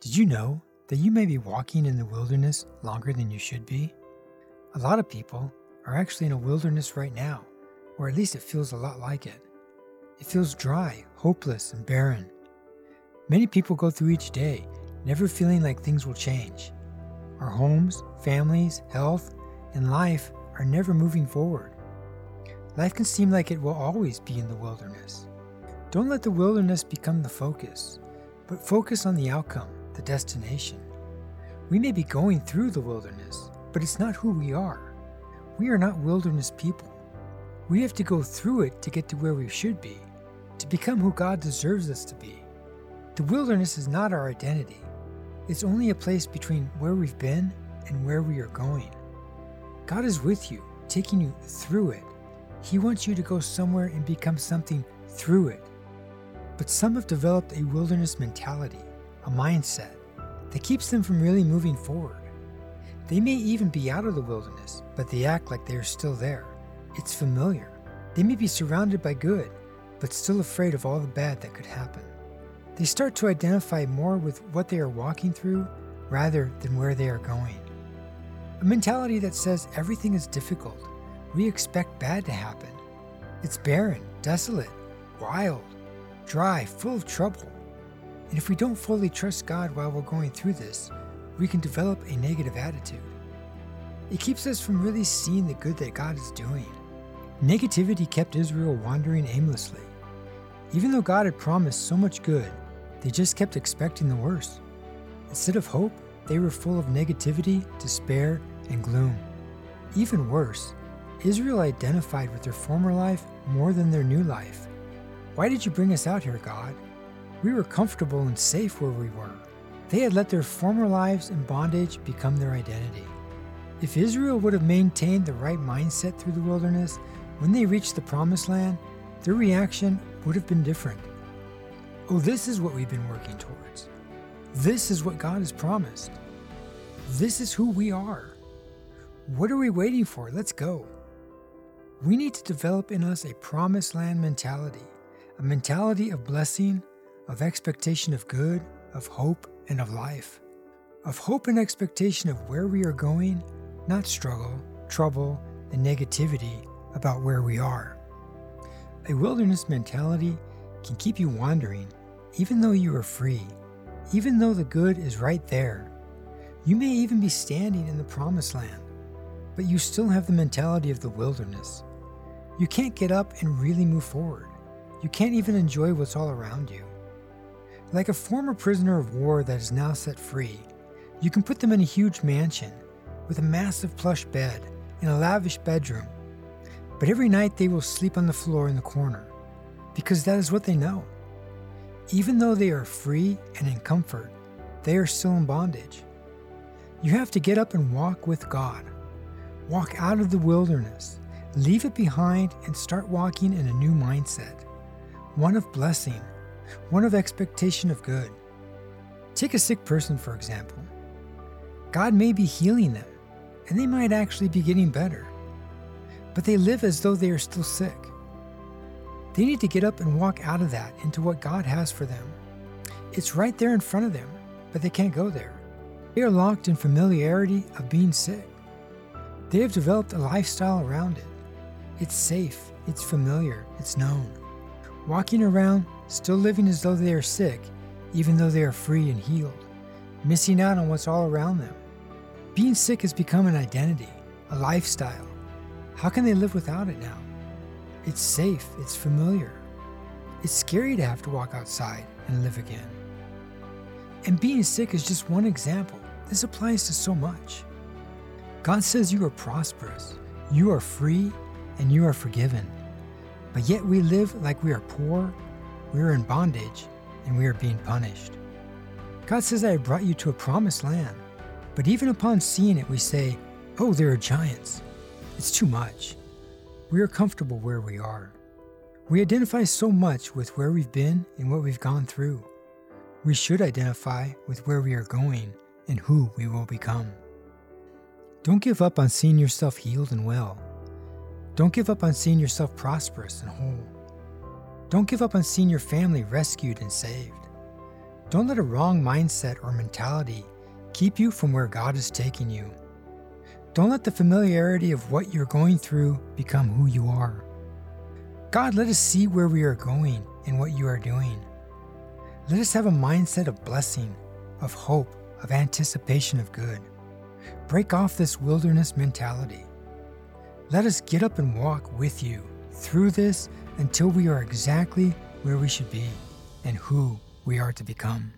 Did you know that you may be walking in the wilderness longer than you should be? A lot of people are actually in a wilderness right now, or at least it feels a lot like it. It feels dry, hopeless, and barren. Many people go through each day never feeling like things will change. Our homes, families, health, and life are never moving forward. Life can seem like it will always be in the wilderness. Don't let the wilderness become the focus, but focus on the outcome the destination. We may be going through the wilderness, but it's not who we are. We are not wilderness people. We have to go through it to get to where we should be, to become who God deserves us to be. The wilderness is not our identity, it's only a place between where we've been and where we are going. God is with you, taking you through it. He wants you to go somewhere and become something through it. But some have developed a wilderness mentality a mindset that keeps them from really moving forward. They may even be out of the wilderness, but they act like they are still there. It's familiar. They may be surrounded by good, but still afraid of all the bad that could happen. They start to identify more with what they are walking through rather than where they are going. A mentality that says everything is difficult. We expect bad to happen. It's barren, desolate, wild, dry, full of trouble. And if we don't fully trust God while we're going through this, we can develop a negative attitude. It keeps us from really seeing the good that God is doing. Negativity kept Israel wandering aimlessly. Even though God had promised so much good, they just kept expecting the worst. Instead of hope, they were full of negativity, despair, and gloom. Even worse, Israel identified with their former life more than their new life. Why did you bring us out here, God? We were comfortable and safe where we were. They had let their former lives in bondage become their identity. If Israel would have maintained the right mindset through the wilderness, when they reached the promised land, their reaction would have been different. Oh, this is what we've been working towards. This is what God has promised. This is who we are. What are we waiting for? Let's go. We need to develop in us a promised land mentality, a mentality of blessing, of expectation of good, of hope, and of life, of hope and expectation of where we are going, not struggle, trouble, and negativity about where we are. A wilderness mentality can keep you wandering, even though you are free, even though the good is right there. You may even be standing in the promised land, but you still have the mentality of the wilderness. You can't get up and really move forward. You can't even enjoy what's all around you. Like a former prisoner of war that is now set free, you can put them in a huge mansion with a massive plush bed and a lavish bedroom. But every night they will sleep on the floor in the corner because that is what they know. Even though they are free and in comfort, they are still in bondage. You have to get up and walk with God. Walk out of the wilderness, leave it behind, and start walking in a new mindset one of blessing one of expectation of good. Take a sick person, for example. God may be healing them, and they might actually be getting better, but they live as though they are still sick. They need to get up and walk out of that into what God has for them. It's right there in front of them, but they can't go there. They are locked in familiarity of being sick. They have developed a lifestyle around it. It's safe, it's familiar, it's known. Walking around still living as though they are sick, even though they are free and healed, missing out on what's all around them. Being sick has become an identity, a lifestyle. How can they live without it now? It's safe, it's familiar. It's scary to have to walk outside and live again. And being sick is just one example. This applies to so much. God says you are prosperous, you are free, and you are forgiven. But yet we live like we are poor we are in bondage and we are being punished. God says, I have brought you to a promised land. But even upon seeing it, we say, Oh, there are giants. It's too much. We are comfortable where we are. We identify so much with where we've been and what we've gone through. We should identify with where we are going and who we will become. Don't give up on seeing yourself healed and well. Don't give up on seeing yourself prosperous and whole. Don't give up on seeing your family rescued and saved. Don't let a wrong mindset or mentality keep you from where God is taking you. Don't let the familiarity of what you're going through become who you are. God, let us see where we are going and what you are doing. Let us have a mindset of blessing, of hope, of anticipation of good. Break off this wilderness mentality. Let us get up and walk with you through this until we are exactly where we should be and who we are to become.